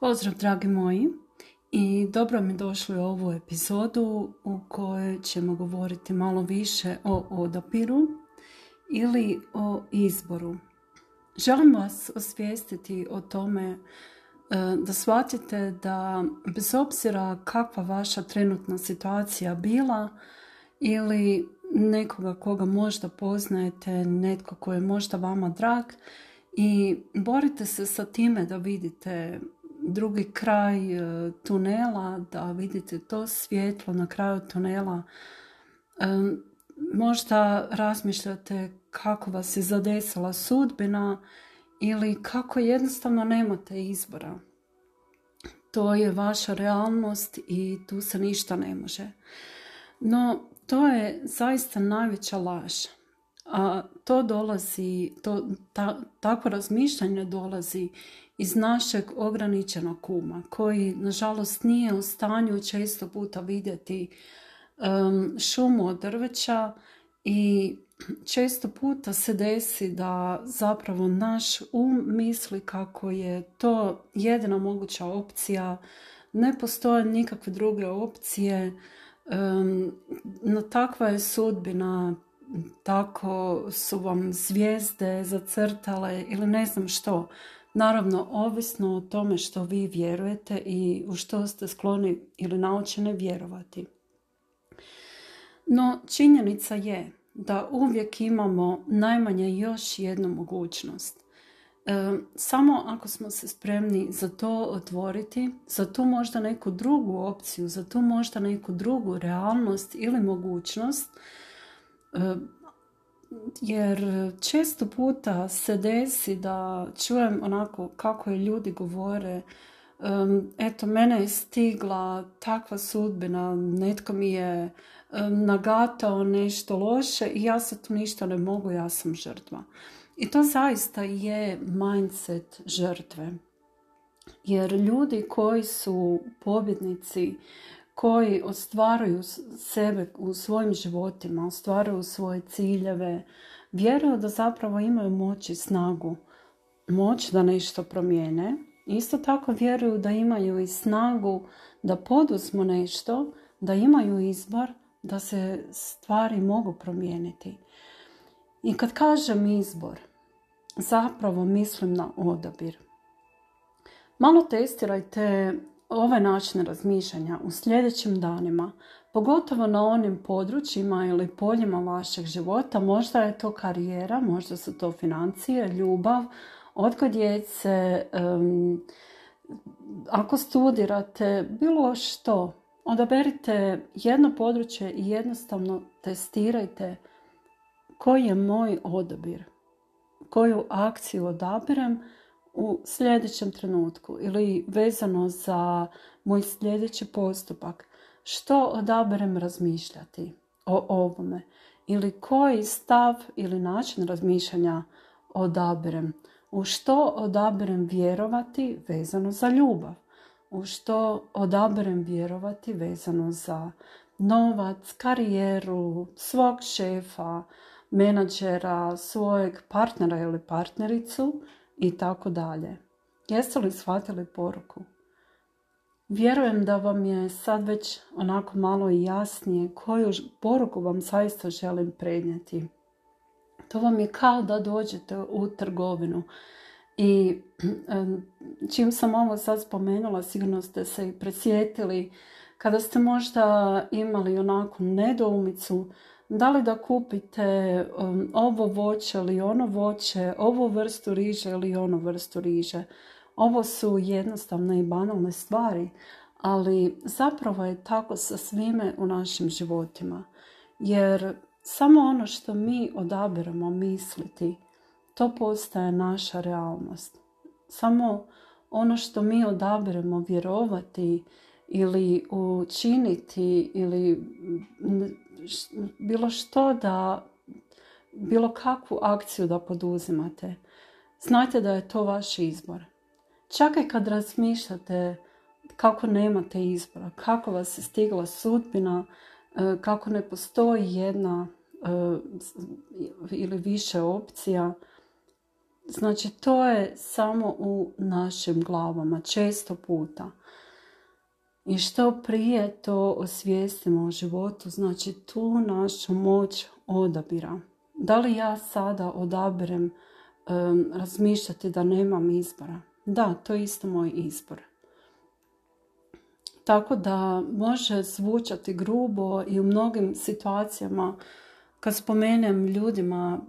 Pozdrav dragi moji i dobro mi došli u ovu epizodu u kojoj ćemo govoriti malo više o odabiru ili o izboru. Želim vas osvijestiti o tome e, da shvatite da bez obzira kakva vaša trenutna situacija bila ili nekoga koga možda poznajete, netko koji je možda vama drag i borite se sa time da vidite drugi kraj e, tunela, da vidite to svjetlo na kraju tunela. E, možda razmišljate kako vas je zadesila sudbina ili kako jednostavno nemate izbora. To je vaša realnost i tu se ništa ne može. No, to je zaista najveća laž. A to dolazi, to, ta, takvo razmišljanje dolazi iz našeg ograničenog kuma, koji nažalost nije u stanju često puta vidjeti um, šumu od drveća i često puta se desi da zapravo naš um misli kako je to jedina moguća opcija, ne postoje nikakve druge opcije, um, no takva je sudbina, tako su vam zvijezde zacrtale ili ne znam što. Naravno, ovisno o tome što vi vjerujete i u što ste skloni ili naučene vjerovati. No, činjenica je da uvijek imamo najmanje još jednu mogućnost. E, samo ako smo se spremni za to otvoriti, za tu možda neku drugu opciju, za tu možda neku drugu realnost ili mogućnost, jer često puta se desi da čujem onako kako je ljudi govore eto mene je stigla takva sudbina, netko mi je nagatao nešto loše i ja sad tu ništa ne mogu, ja sam žrtva. I to zaista je mindset žrtve. Jer ljudi koji su pobjednici, koji ostvaruju sebe u svojim životima, ostvaruju svoje ciljeve, vjeruju da zapravo imaju moć i snagu, moć da nešto promijene. Isto tako vjeruju da imaju i snagu da poduzmu nešto, da imaju izbor, da se stvari mogu promijeniti. I kad kažem izbor, zapravo mislim na odabir. Malo testirajte ove načine razmišljanja u sljedećim danima, pogotovo na onim područjima ili poljima vašeg života. Možda je to karijera, možda su to financije, ljubav, odgoj djece, ako studirate, bilo što. Odaberite jedno područje i jednostavno testirajte koji je moj odabir, koju akciju odabirem u sljedećem trenutku ili vezano za moj sljedeći postupak. Što odaberem razmišljati o ovome ili koji stav ili način razmišljanja odaberem. U što odaberem vjerovati vezano za ljubav. U što odaberem vjerovati vezano za novac, karijeru, svog šefa, menadžera, svojeg partnera ili partnericu i tako dalje. Jeste li shvatili poruku? Vjerujem da vam je sad već onako malo i jasnije koju poruku vam zaista želim prednijeti. To vam je kao da dođete u trgovinu i čim sam ovo sad spomenula, sigurno ste se i presjetili kada ste možda imali onako nedoumicu da li da kupite um, ovo voće ili ono voće, ovu vrstu riže ili ono vrstu riže. Ovo su jednostavne i banalne stvari, ali zapravo je tako sa svime u našim životima. Jer samo ono što mi odabiramo misliti, to postaje naša realnost. Samo ono što mi odabiremo vjerovati ili učiniti ili bilo što da, bilo kakvu akciju da poduzimate, znajte da je to vaš izbor. Čak i kad razmišljate kako nemate izbora, kako vas je stigla sudbina, e, kako ne postoji jedna e, ili više opcija, Znači, to je samo u našim glavama, često puta. I što prije to osvijestimo u životu, znači tu našu moć odabira. Da li ja sada odabirem razmišljati da nemam izbora? Da, to je isto moj izbor. Tako da može zvučati grubo i u mnogim situacijama kad spomenem ljudima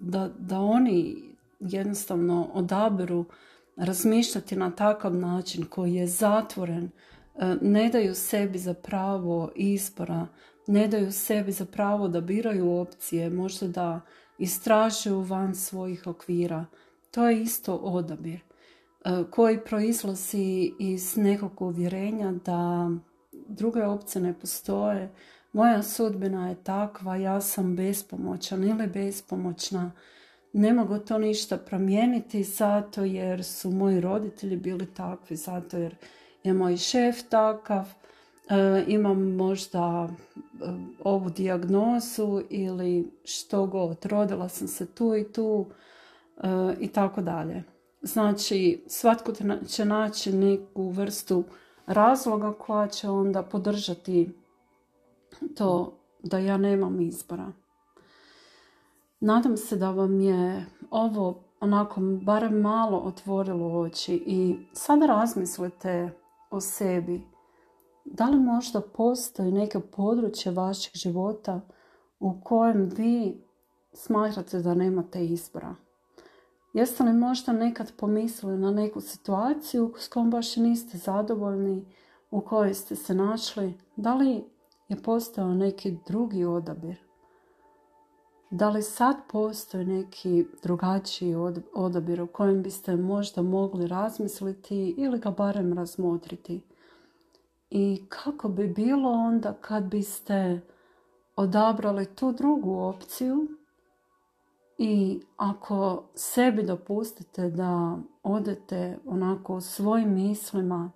da, da oni jednostavno odaberu razmišljati na takav način koji je zatvoren, ne daju sebi za pravo izbora, ne daju sebi za pravo da biraju opcije, možda da istražuju van svojih okvira. To je isto odabir e, koji proizlazi iz nekog uvjerenja da druge opcije ne postoje. Moja sudbina je takva, ja sam bespomoćan ili bespomoćna. Ne mogu to ništa promijeniti zato jer su moji roditelji bili takvi, zato jer je moj šef takav, e, imam možda e, ovu dijagnozu ili što god, rodila sam se tu i tu e, i tako dalje. Znači, svatko će naći neku vrstu razloga koja će onda podržati to da ja nemam izbora. Nadam se da vam je ovo onako barem malo otvorilo oči i sada razmislite o sebi. Da li možda postoji neke područje vašeg života u kojem vi smatrate da nemate izbora? Jeste li možda nekad pomislili na neku situaciju s kojom baš niste zadovoljni, u kojoj ste se našli? Da li je postao neki drugi odabir? Da li sad postoji neki drugačiji odabir u kojem biste možda mogli razmisliti ili ga barem razmotriti? I kako bi bilo onda kad biste odabrali tu drugu opciju i ako sebi dopustite da odete onako svojim mislima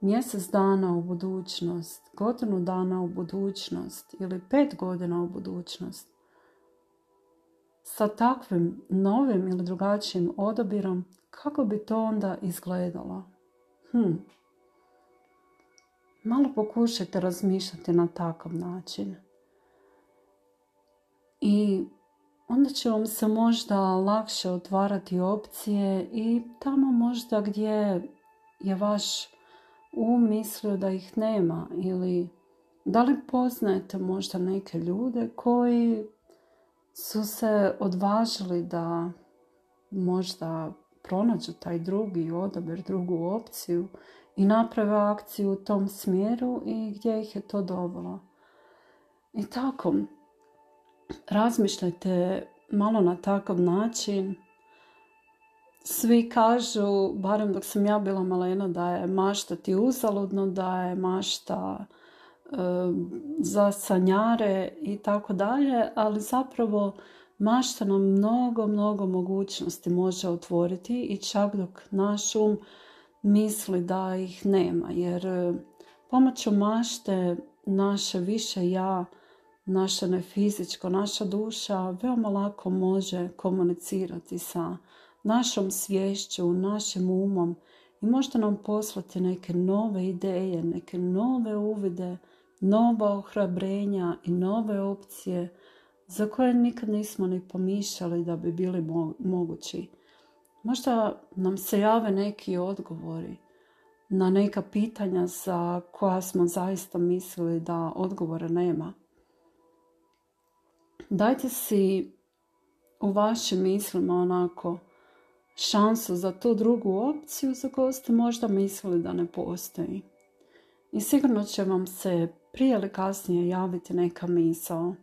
mjesec dana u budućnost, godinu dana u budućnost ili pet godina u budućnost, sa takvim novim ili drugačijim odabirom, kako bi to onda izgledalo? Hm. Malo pokušajte razmišljati na takav način. I onda će vam se možda lakše otvarati opcije i tamo možda gdje je vaš um mislio da ih nema ili da li poznajete možda neke ljude koji su se odvažili da možda pronađu taj drugi odabir, drugu opciju i naprave akciju u tom smjeru i gdje ih je to dovelo. I tako, razmišljajte malo na takav način. Svi kažu, barem dok sam ja bila malena, da je mašta ti uzaludno, da je mašta za sanjare i tako dalje, ali zapravo mašta nam mnogo, mnogo mogućnosti može otvoriti i čak dok naš um misli da ih nema. Jer pomoću mašte naše više ja, naše nefizičko, naša duša veoma lako može komunicirati sa našom svješću, našim umom i možda nam poslati neke nove ideje, neke nove uvide, nova ohrabrenja i nove opcije za koje nikad nismo ni pomišljali da bi bili mogući. Možda nam se jave neki odgovori na neka pitanja za koja smo zaista mislili da odgovora nema. Dajte si u vašim mislima onako šansu za tu drugu opciju za koju ste možda mislili da ne postoji. I sigurno će vam se prije ili kasnije javiti neka misao.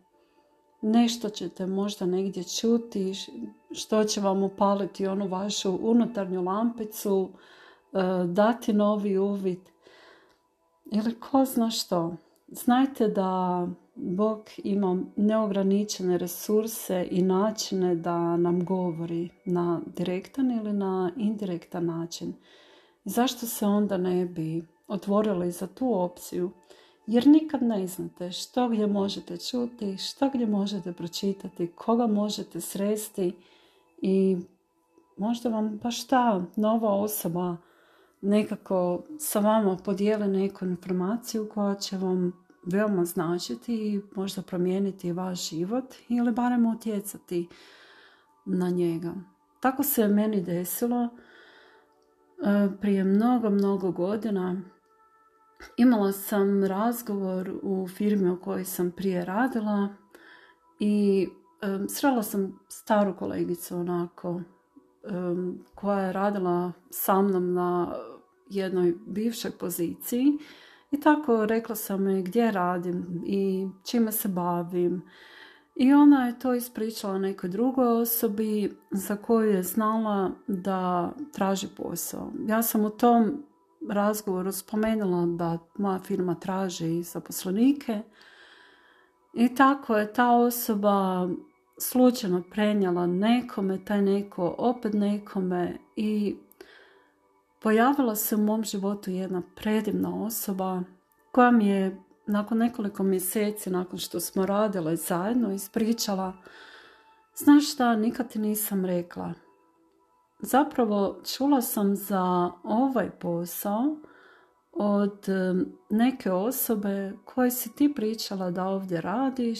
Nešto ćete možda negdje čuti što će vam upaliti onu vašu unutarnju lampicu, e, dati novi uvid ili ko zna što. Znajte da Bog ima neograničene resurse i načine da nam govori na direktan ili na indirektan način. Zašto se onda ne bi otvorili za tu opciju? Jer nikad ne znate što gdje možete čuti, što gdje možete pročitati, koga možete sresti i možda vam baš ta nova osoba nekako sa vama podijeli neku informaciju koja će vam veoma značiti i možda promijeniti vaš život ili barem utjecati na njega. Tako se meni desilo e, prije mnogo, mnogo godina. Imala sam razgovor u firmi u kojoj sam prije radila i e, srela sam staru kolegicu onako e, koja je radila sa mnom na jednoj bivšoj poziciji i tako rekla sam joj gdje radim i čime se bavim. I ona je to ispričala nekoj drugoj osobi za koju je znala da traži posao. Ja sam u tom razgovoru spomenula da moja firma traži zaposlenike i tako je ta osoba slučajno prenijela nekome, taj neko opet nekome i pojavila se u mom životu jedna predivna osoba koja mi je nakon nekoliko mjeseci nakon što smo radile zajedno ispričala znaš šta, nikad ti nisam rekla. Zapravo čula sam za ovaj posao od neke osobe koje si ti pričala da ovdje radiš.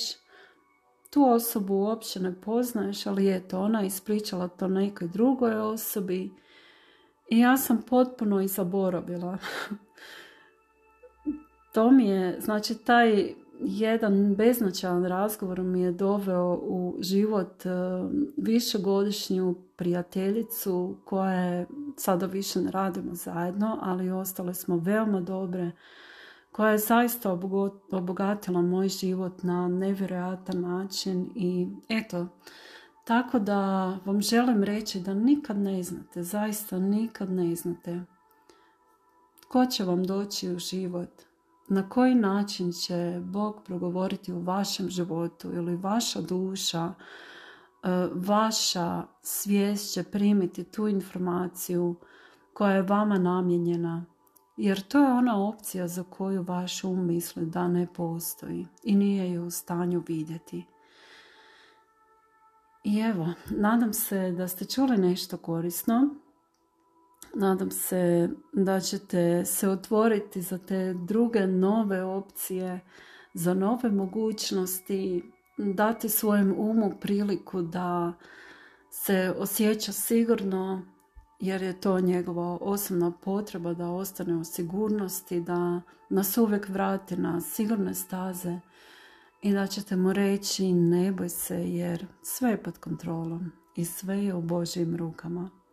Tu osobu uopće ne poznaješ, ali eto, ona ispričala to nekoj drugoj osobi i ja sam potpuno i zaboravila. to mi je, znači taj jedan beznačajan razgovor mi je doveo u život e, višegodišnju prijateljicu koja je, sada više ne radimo zajedno, ali ostale smo veoma dobre, koja je zaista obogatila moj život na nevjerojatan način i eto, tako da vam želim reći da nikad ne znate, zaista nikad ne znate tko će vam doći u život, na koji način će Bog progovoriti u vašem životu ili vaša duša, e, vaša svijest će primiti tu informaciju koja je vama namijenjena. Jer to je ona opcija za koju vaš um misli da ne postoji i nije je u stanju vidjeti. I evo, nadam se da ste čuli nešto korisno. Nadam se da ćete se otvoriti za te druge nove opcije, za nove mogućnosti, dati svojem umu priliku da se osjeća sigurno jer je to njegova osobna potreba da ostane u sigurnosti, da nas uvijek vrati na sigurne staze i da ćete mu reći ne boj se jer sve je pod kontrolom i sve je u Božjim rukama.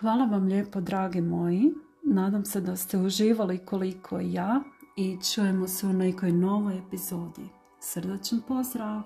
Hvala vam lijepo dragi moji, nadam se da ste uživali koliko i ja i čujemo se u nekoj novoj epizodi. Srdačan pozdrav!